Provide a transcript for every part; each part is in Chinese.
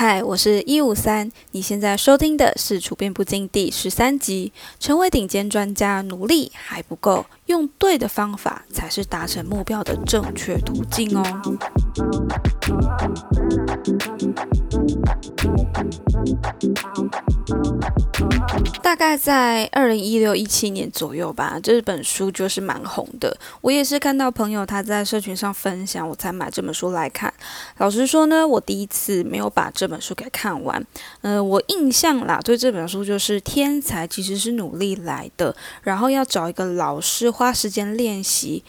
嗨，我是一五三，你现在收听的是《处变不惊》第十三集。成为顶尖专家，努力还不够，用对的方法才是达成目标的正确途径哦。大概在二零一六一七年左右吧，这本书就是蛮红的。我也是看到朋友他在社群上分享，我才买这本书来看。老实说呢，我第一次没有把这本书给看完。呃，我印象啦，对这本书就是天才其实是努力来的，然后要找一个老师，花时间练习。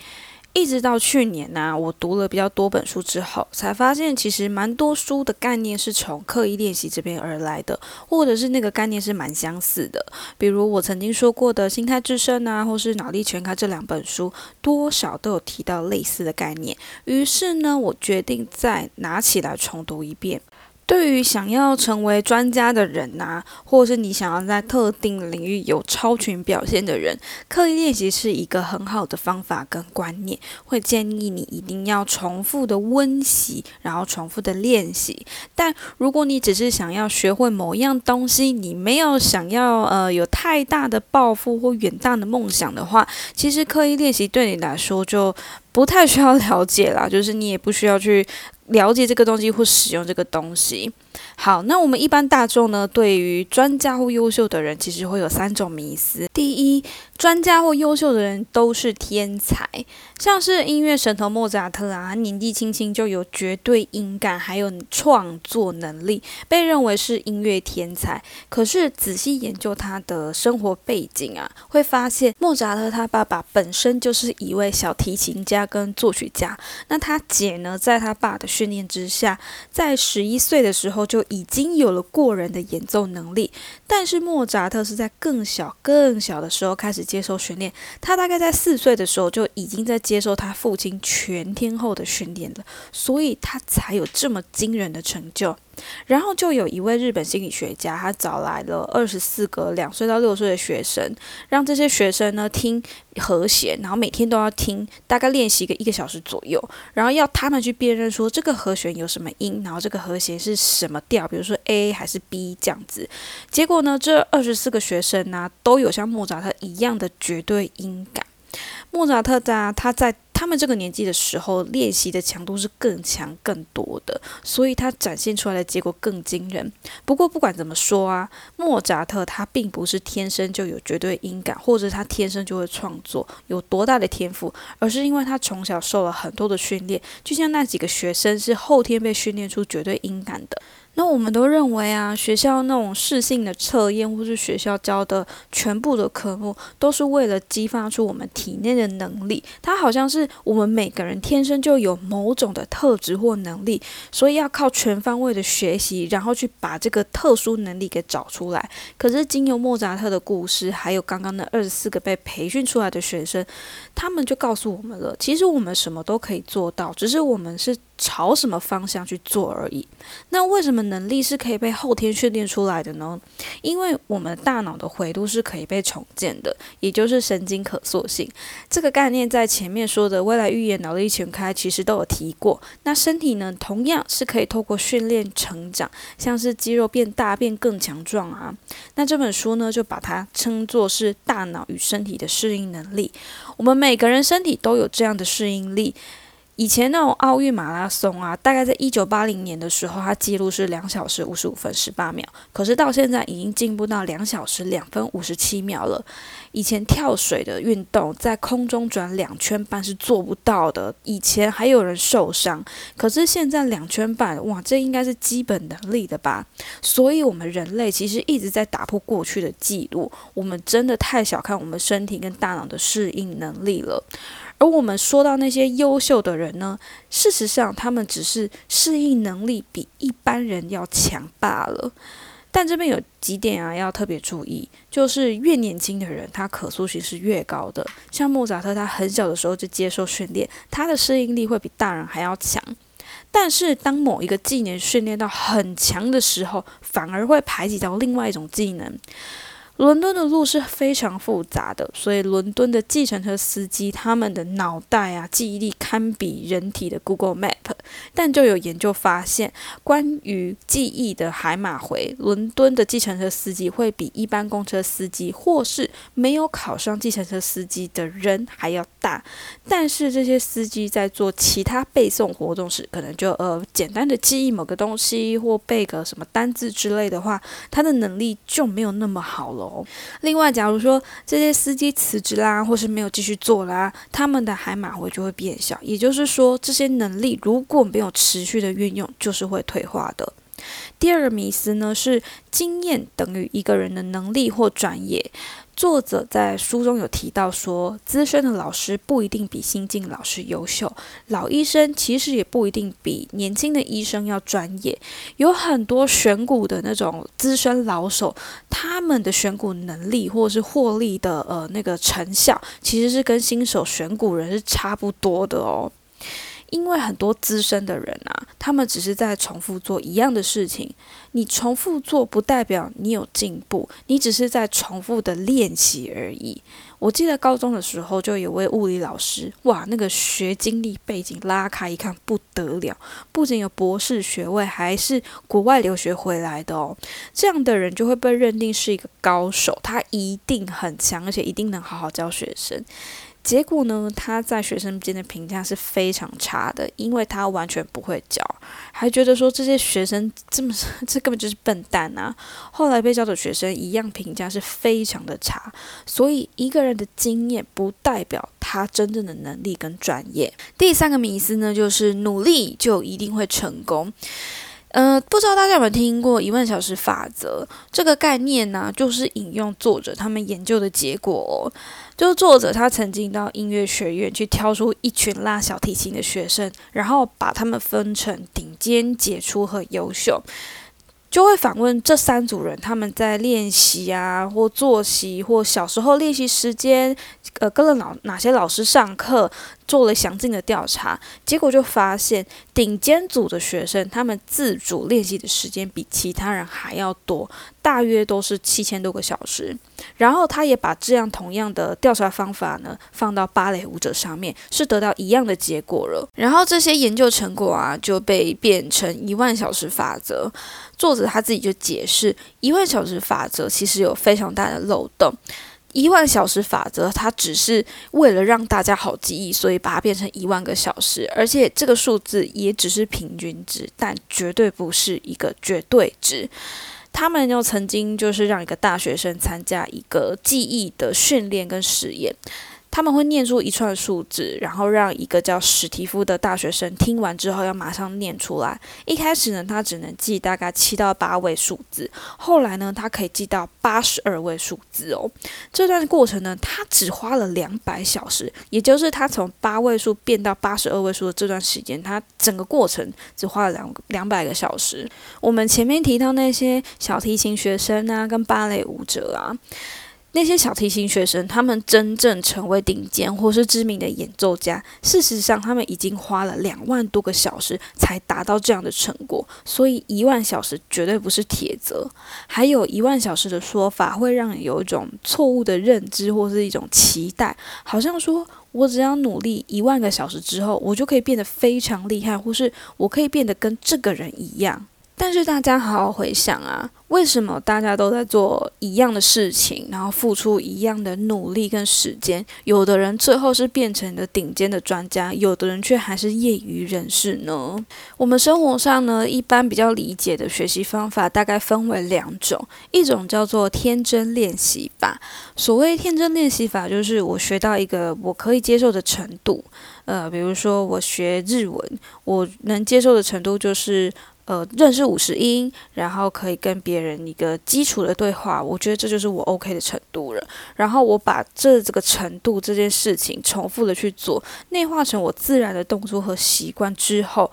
一直到去年呢，我读了比较多本书之后，才发现其实蛮多书的概念是从刻意练习这边而来的，或者是那个概念是蛮相似的。比如我曾经说过的《心态制胜》啊，或是《脑力全开》这两本书，多少都有提到类似的概念。于是呢，我决定再拿起来重读一遍。对于想要成为专家的人呐，或者是你想要在特定领域有超群表现的人，刻意练习是一个很好的方法跟观念。会建议你一定要重复的温习，然后重复的练习。但如果你只是想要学会某一样东西，你没有想要呃有太大的抱负或远大的梦想的话，其实刻意练习对你来说就不太需要了解啦，就是你也不需要去。了解这个东西或使用这个东西。好，那我们一般大众呢，对于专家或优秀的人，其实会有三种迷思。第一，专家或优秀的人都是天才，像是音乐神童莫扎特啊，年纪轻轻就有绝对音感，还有创作能力，被认为是音乐天才。可是仔细研究他的生活背景啊，会发现莫扎特他爸爸本身就是一位小提琴家跟作曲家。那他姐呢，在他爸的训练之下，在十一岁的时候。就已经有了过人的演奏能力，但是莫扎特是在更小、更小的时候开始接受训练。他大概在四岁的时候就已经在接受他父亲全天候的训练了，所以他才有这么惊人的成就。然后就有一位日本心理学家，他找来了二十四个两岁到六岁的学生，让这些学生呢听和弦，然后每天都要听，大概练习个一个小时左右，然后要他们去辨认说这个和弦有什么音，然后这个和弦是什么调，比如说 A 还是 B 这样子。结果呢，这二十四个学生呢都有像莫扎特一样的绝对音感。莫扎特在他在。他们这个年纪的时候，练习的强度是更强、更多的，所以他展现出来的结果更惊人。不过不管怎么说啊，莫扎特他并不是天生就有绝对音感，或者他天生就会创作有多大的天赋，而是因为他从小受了很多的训练，就像那几个学生是后天被训练出绝对音感的。那我们都认为啊，学校那种试性的测验，或是学校教的全部的科目，都是为了激发出我们体内的能力。它好像是我们每个人天生就有某种的特质或能力，所以要靠全方位的学习，然后去把这个特殊能力给找出来。可是经由莫扎特的故事，还有刚刚那二十四个被培训出来的学生，他们就告诉我们了，其实我们什么都可以做到，只是我们是。朝什么方向去做而已。那为什么能力是可以被后天训练出来的呢？因为我们大脑的回路是可以被重建的，也就是神经可塑性这个概念，在前面说的未来预言、脑力全开其实都有提过。那身体呢，同样是可以透过训练成长，像是肌肉变大、变更强壮啊。那这本书呢，就把它称作是大脑与身体的适应能力。我们每个人身体都有这样的适应力。以前那种奥运马拉松啊，大概在一九八零年的时候，它记录是两小时五十五分十八秒。可是到现在已经进步到两小时两分五十七秒了。以前跳水的运动，在空中转两圈半是做不到的。以前还有人受伤，可是现在两圈半，哇，这应该是基本能力的吧？所以，我们人类其实一直在打破过去的记录。我们真的太小看我们身体跟大脑的适应能力了。而我们说到那些优秀的人呢，事实上他们只是适应能力比一般人要强罢了。但这边有几点啊要特别注意，就是越年轻的人，他可塑性是越高的。像莫扎特，他很小的时候就接受训练，他的适应力会比大人还要强。但是当某一个技能训练到很强的时候，反而会排挤到另外一种技能。伦敦的路是非常复杂的，所以伦敦的计程车司机他们的脑袋啊记忆力堪比人体的 Google Map。但就有研究发现，关于记忆的海马回，伦敦的计程车司机会比一般公车司机或是没有考上计程车司机的人还要大。但是这些司机在做其他背诵活动时，可能就呃简单的记忆某个东西或背个什么单字之类的话，他的能力就没有那么好了。另外，假如说这些司机辞职啦，或是没有继续做啦，他们的海马回就会变小。也就是说，这些能力如果果没有持续的运用，就是会退化的。第二个迷思呢是经验等于一个人的能力或专业。作者在书中有提到说，资深的老师不一定比新进老师优秀，老医生其实也不一定比年轻的医生要专业。有很多选股的那种资深老手，他们的选股能力或者是获利的呃那个成效，其实是跟新手选股人是差不多的哦。因为很多资深的人啊，他们只是在重复做一样的事情。你重复做不代表你有进步，你只是在重复的练习而已。我记得高中的时候就有位物理老师，哇，那个学经历背景拉开一看不得了，不仅有博士学位，还是国外留学回来的哦。这样的人就会被认定是一个高手，他一定很强，而且一定能好好教学生。结果呢，他在学生间的评价是非常差的，因为他完全不会教，还觉得说这些学生这么 这根本就是笨蛋啊。后来被教的学生一样评价是非常的差，所以一个人的经验不代表他真正的能力跟专业。第三个迷思呢，就是努力就一定会成功。呃，不知道大家有没有听过一万小时法则这个概念呢？就是引用作者他们研究的结果。就是作者他曾经到音乐学院去挑出一群拉小提琴的学生，然后把他们分成顶尖、杰出和优秀，就会访问这三组人他们在练习啊，或作息，或小时候练习时间，呃，跟了老哪些老师上课。做了详尽的调查，结果就发现顶尖组的学生，他们自主练习的时间比其他人还要多，大约都是七千多个小时。然后他也把这样同样的调查方法呢，放到芭蕾舞者上面，是得到一样的结果了。然后这些研究成果啊，就被变成一万小时法则。作者他自己就解释，一万小时法则其实有非常大的漏洞。一万小时法则，它只是为了让大家好记忆，所以把它变成一万个小时，而且这个数字也只是平均值，但绝对不是一个绝对值。他们又曾经就是让一个大学生参加一个记忆的训练跟实验。他们会念出一串数字，然后让一个叫史蒂夫的大学生听完之后要马上念出来。一开始呢，他只能记大概七到八位数字，后来呢，他可以记到八十二位数字哦。这段过程呢，他只花了两百小时，也就是他从八位数变到八十二位数的这段时间，他整个过程只花了两两百个小时。我们前面提到那些小提琴学生啊，跟芭蕾舞者啊。那些小提琴学生，他们真正成为顶尖或是知名的演奏家，事实上，他们已经花了两万多个小时才达到这样的成果。所以，一万小时绝对不是铁则。还有一万小时的说法，会让你有一种错误的认知或是一种期待，好像说我只要努力一万个小时之后，我就可以变得非常厉害，或是我可以变得跟这个人一样。但是大家好好回想啊，为什么大家都在做一样的事情，然后付出一样的努力跟时间？有的人最后是变成了顶尖的专家，有的人却还是业余人士呢？我们生活上呢，一般比较理解的学习方法大概分为两种，一种叫做天真练习法。所谓天真练习法，就是我学到一个我可以接受的程度，呃，比如说我学日文，我能接受的程度就是。呃，认识五十音，然后可以跟别人一个基础的对话，我觉得这就是我 OK 的程度了。然后我把这这个程度这件事情重复的去做，内化成我自然的动作和习惯之后，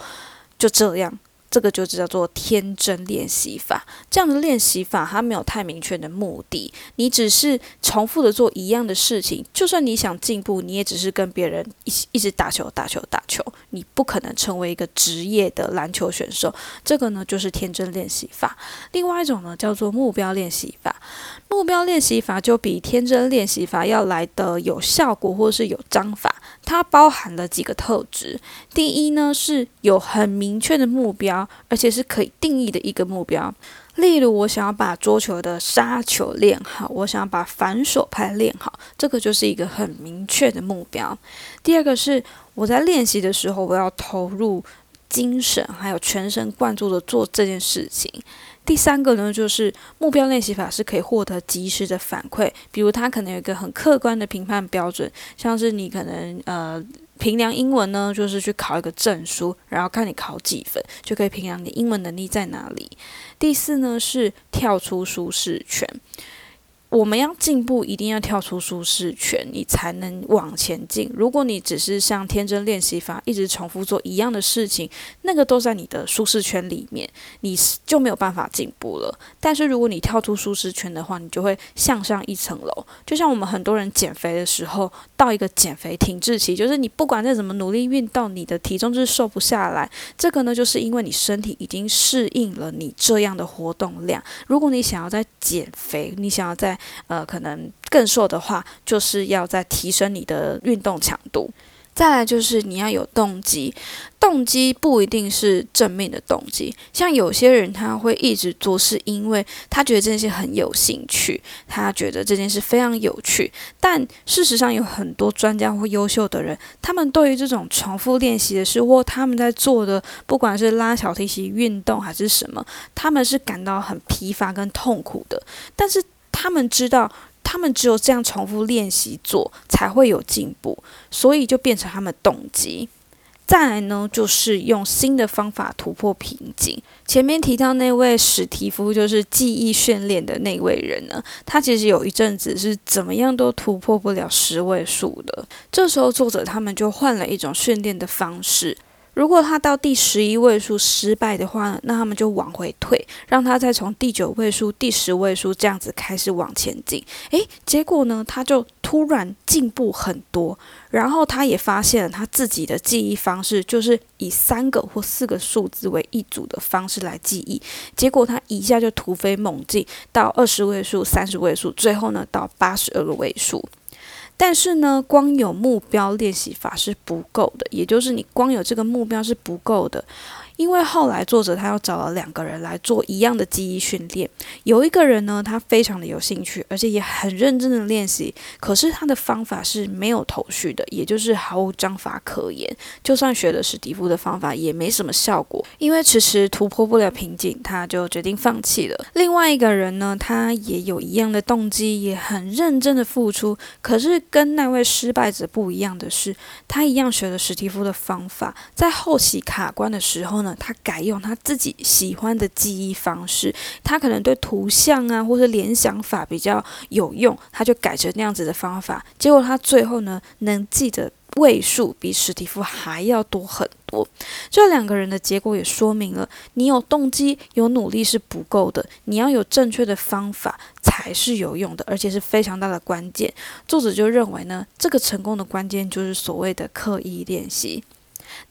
就这样。这个就叫做天真练习法，这样的练习法它没有太明确的目的，你只是重复的做一样的事情。就算你想进步，你也只是跟别人一起一直打球、打球、打球，你不可能成为一个职业的篮球选手。这个呢，就是天真练习法。另外一种呢，叫做目标练习法。目标练习法就比天真练习法要来的有效果，或是有章法。它包含了几个特质。第一呢，是有很明确的目标而且是可以定义的一个目标。例如，我想要把桌球的杀球练好，我想要把反手拍练好，这个就是一个很明确的目标。第二个是我在练习的时候，我要投入精神，还有全神贯注的做这件事情。第三个呢，就是目标练习法是可以获得及时的反馈，比如它可能有一个很客观的评判标准，像是你可能呃评量英文呢，就是去考一个证书，然后看你考几分，就可以评量你英文能力在哪里。第四呢，是跳出舒适圈。我们要进步，一定要跳出舒适圈，你才能往前进。如果你只是像天真练习法，一直重复做一样的事情，那个都在你的舒适圈里面，你就没有办法进步了。但是如果你跳出舒适圈的话，你就会向上一层楼。就像我们很多人减肥的时候，到一个减肥停滞期，就是你不管再怎么努力运动，你的体重就是瘦不下来。这个呢，就是因为你身体已经适应了你这样的活动量。如果你想要再减肥，你想要呃，可能更瘦的话，就是要再提升你的运动强度。再来就是你要有动机，动机不一定是正面的动机。像有些人他会一直做，是因为他觉得这件事很有兴趣，他觉得这件事非常有趣。但事实上，有很多专家或优秀的人，他们对于这种重复练习的事，或他们在做的，不管是拉小提琴运动还是什么，他们是感到很疲乏跟痛苦的。但是他们知道，他们只有这样重复练习做，才会有进步，所以就变成他们动机。再来呢，就是用新的方法突破瓶颈。前面提到那位史蒂夫，就是记忆训练的那位人呢，他其实有一阵子是怎么样都突破不了十位数的。这时候作者他们就换了一种训练的方式。如果他到第十一位数失败的话，那他们就往回退，让他再从第九位数、第十位数这样子开始往前进。诶，结果呢，他就突然进步很多，然后他也发现了他自己的记忆方式，就是以三个或四个数字为一组的方式来记忆。结果他一下就突飞猛进到二十位数、三十位数，最后呢到八十二个位数。但是呢，光有目标练习法是不够的，也就是你光有这个目标是不够的。因为后来作者他又找了两个人来做一样的记忆训练，有一个人呢，他非常的有兴趣，而且也很认真的练习，可是他的方法是没有头绪的，也就是毫无章法可言。就算学了史蒂夫的方法，也没什么效果，因为迟迟突破不了瓶颈，他就决定放弃了。另外一个人呢，他也有一样的动机，也很认真的付出，可是跟那位失败者不一样的是，他一样学了史蒂夫的方法，在后期卡关的时候。他改用他自己喜欢的记忆方式，他可能对图像啊或者联想法比较有用，他就改成那样子的方法。结果他最后呢，能记得位数比史蒂夫还要多很多。这两个人的结果也说明了，你有动机、有努力是不够的，你要有正确的方法才是有用的，而且是非常大的关键。作者就认为呢，这个成功的关键就是所谓的刻意练习。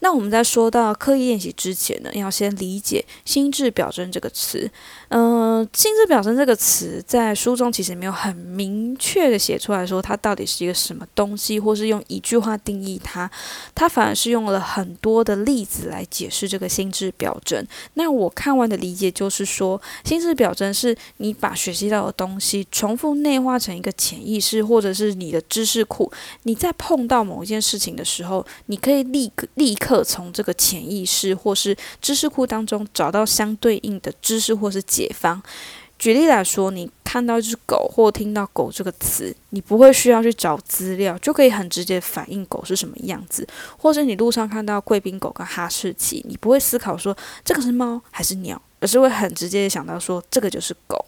那我们在说到刻意练习之前呢，要先理解心智表征这个词。嗯，心智表征这个词在书中其实没有很明确的写出来说它到底是一个什么东西，或是用一句话定义它。它反而是用了很多的例子来解释这个心智表征。那我看完的理解就是说，心智表征是你把学习到的东西重复内化成一个潜意识，或者是你的知识库。你在碰到某一件事情的时候，你可以立刻立立刻从这个潜意识或是知识库当中找到相对应的知识或是。解方，举例来说，你看到一只狗或听到“狗”这个词，你不会需要去找资料，就可以很直接反映狗是什么样子；或是你路上看到贵宾狗跟哈士奇，你不会思考说这个是猫还是鸟，而是会很直接想到说这个就是狗。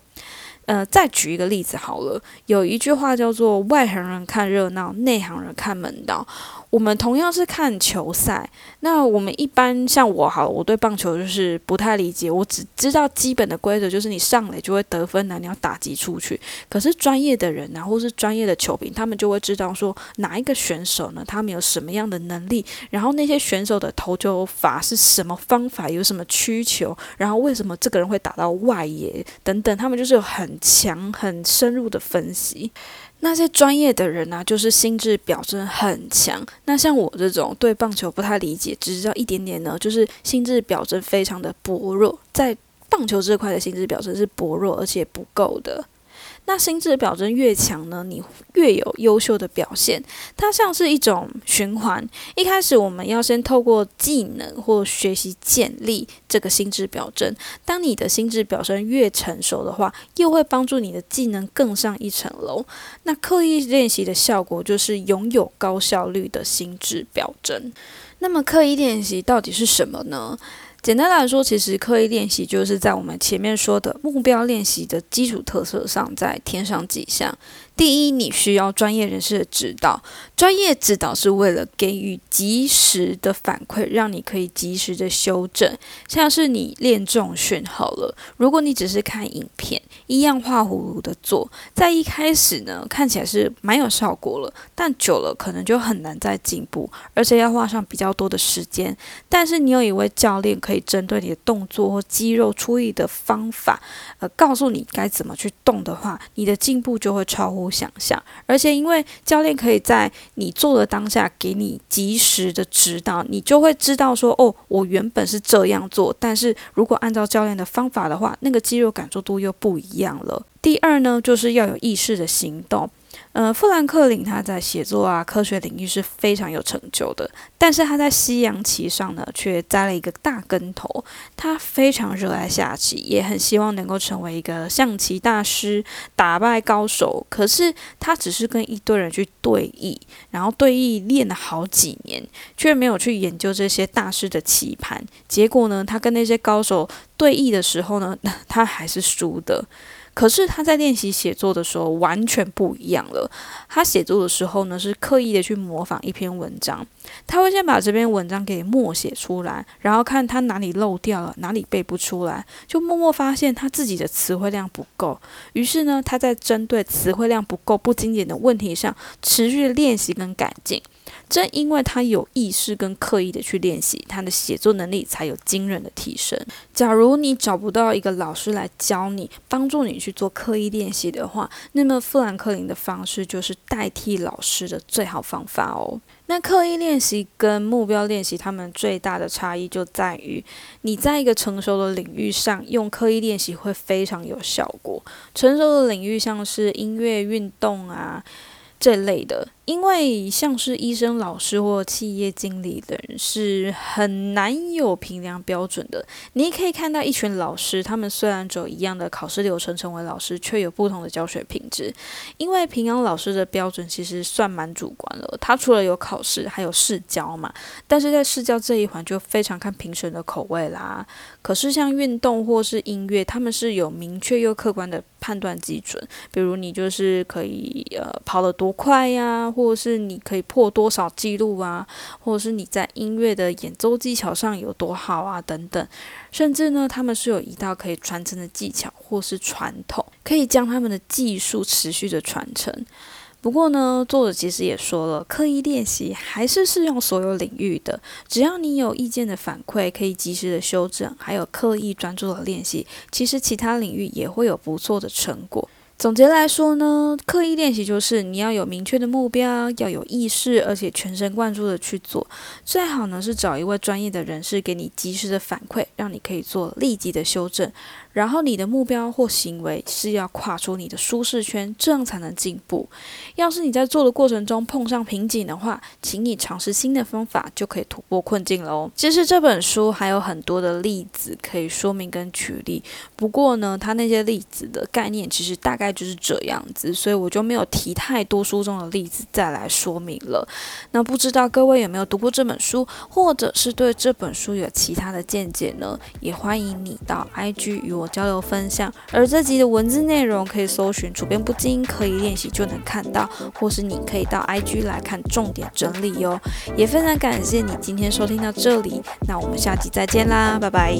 呃，再举一个例子好了，有一句话叫做“外行人看热闹，内行人看门道”。我们同样是看球赛，那我们一般像我好，我对棒球就是不太理解，我只知道基本的规则，就是你上垒就会得分呐，你要打击出去。可是专业的人啊，或是专业的球评，他们就会知道说哪一个选手呢，他们有什么样的能力，然后那些选手的投球法是什么方法，有什么需求，然后为什么这个人会打到外野等等，他们就是有很强、很深入的分析。那些专业的人呢，就是心智表征很强。那像我这种对棒球不太理解，只知道一点点呢，就是心智表征非常的薄弱，在棒球这块的心智表征是薄弱而且不够的。那心智表征越强呢，你越有优秀的表现。它像是一种循环。一开始我们要先透过技能或学习建立这个心智表征。当你的心智表征越成熟的话，又会帮助你的技能更上一层楼。那刻意练习的效果就是拥有高效率的心智表征。那么刻意练习到底是什么呢？简单来说，其实刻意练习就是在我们前面说的目标练习的基础特色上再添上几项。第一，你需要专业人士的指导。专业指导是为了给予及时的反馈，让你可以及时的修正。像是你练重训好了，如果你只是看影片，一样画葫芦的做，在一开始呢，看起来是蛮有效果了，但久了可能就很难再进步，而且要花上比较多的时间。但是你有一位教练可以针对你的动作或肌肉处理的方法，呃，告诉你该怎么去动的话，你的进步就会超乎。想象，而且因为教练可以在你做的当下给你及时的指导，你就会知道说，哦，我原本是这样做，但是如果按照教练的方法的话，那个肌肉感受度又不一样了。第二呢，就是要有意识的行动。呃，富兰克林他在写作啊、科学领域是非常有成就的，但是他在西洋棋上呢却栽了一个大跟头。他非常热爱下棋，也很希望能够成为一个象棋大师，打败高手。可是他只是跟一堆人去对弈，然后对弈练了好几年，却没有去研究这些大师的棋盘。结果呢，他跟那些高手对弈的时候呢，他还是输的。可是他在练习写作的时候完全不一样了。他写作的时候呢，是刻意的去模仿一篇文章。他会先把这篇文章给默写出来，然后看他哪里漏掉了，哪里背不出来，就默默发现他自己的词汇量不够。于是呢，他在针对词汇量不够、不精简的问题上持续练习跟改进。正因为他有意识跟刻意的去练习，他的写作能力才有惊人的提升。假如你找不到一个老师来教你，帮助你去做刻意练习的话，那么富兰克林的方式就是代替老师的最好方法哦。那刻意练习跟目标练习，他们最大的差异就在于，你在一个成熟的领域上用刻意练习会非常有效果。成熟的领域像是音乐、运动啊这类的。因为像是医生、老师或企业经理的人是很难有评量标准的。你可以看到一群老师，他们虽然走一样的考试流程成为老师，却有不同的教学品质。因为平阳老师的标准其实算蛮主观了，他除了有考试，还有试教嘛。但是在试教这一环就非常看评审的口味啦。可是像运动或是音乐，他们是有明确又客观的判断基准，比如你就是可以呃跑得多快呀。或是你可以破多少记录啊，或者是你在音乐的演奏技巧上有多好啊，等等。甚至呢，他们是有一道可以传承的技巧，或是传统，可以将他们的技术持续的传承。不过呢，作者其实也说了，刻意练习还是适用所有领域的。只要你有意见的反馈，可以及时的修正，还有刻意专注的练习，其实其他领域也会有不错的成果。总结来说呢，刻意练习就是你要有明确的目标，要有意识，而且全神贯注的去做。最好呢是找一位专业的人士给你及时的反馈，让你可以做立即的修正。然后你的目标或行为是要跨出你的舒适圈，这样才能进步。要是你在做的过程中碰上瓶颈的话，请你尝试新的方法，就可以突破困境喽。其实这本书还有很多的例子可以说明跟举例，不过呢，它那些例子的概念其实大概就是这样子，所以我就没有提太多书中的例子再来说明了。那不知道各位有没有读过这本书，或者是对这本书有其他的见解呢？也欢迎你到 IG 与我。交流分享。而这集的文字内容可以搜寻“主编不经”，可以练习就能看到，或是你可以到 IG 来看重点整理哟。也非常感谢你今天收听到这里，那我们下集再见啦，拜拜。